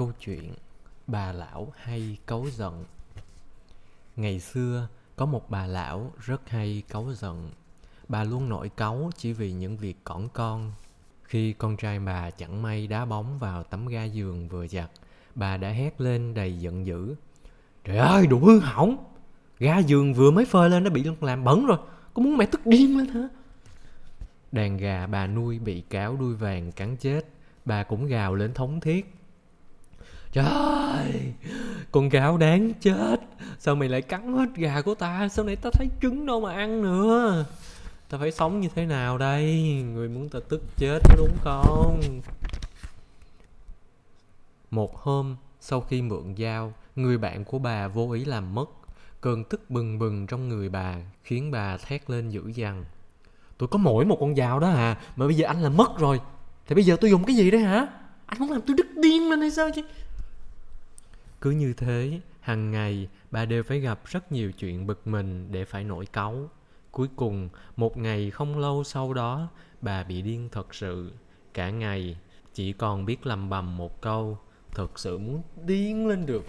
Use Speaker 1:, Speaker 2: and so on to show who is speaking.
Speaker 1: Câu chuyện Bà lão hay cáu giận. Ngày xưa, có một bà lão rất hay cáu giận. Bà luôn nổi cáu chỉ vì những việc cỏn con. Khi con trai bà chẳng may đá bóng vào tấm ga giường vừa giặt, Bà đã hét lên đầy giận dữ. Trời ơi đủ hư hỏng! Ga giường vừa mới phơi lên đã bị làm bẩn rồi. Có muốn mẹ tức điên lên hả? Đàn gà bà nuôi bị cáo đuôi vàng cắn chết. Bà cũng gào lên thống thiết. Trời, Con gáo đáng chết. Sao mày lại cắn hết gà của ta? Sau này ta thấy trứng đâu mà ăn nữa. Ta phải sống như thế nào đây? Người muốn ta tức chết có đúng không? Một hôm, Sau khi mượn dao, Người bạn của bà vô ý làm mất. Cơn tức bừng bừng trong người bà, Khiến bà thét lên dữ dằn. Tôi có mỗi một con dao đó à Mà bây giờ anh làm mất rồi. Thì bây giờ tôi dùng cái gì đấy hả? Anh muốn làm tôi đứt điên lên hay sao chứ? Cứ như thế, hàng ngày bà đều phải gặp rất nhiều chuyện bực mình để phải nổi cáu. Cuối cùng, một ngày không lâu sau đó, bà bị điên thật sự. Cả ngày, chỉ còn biết lầm bầm một câu, thật sự muốn điên lên được.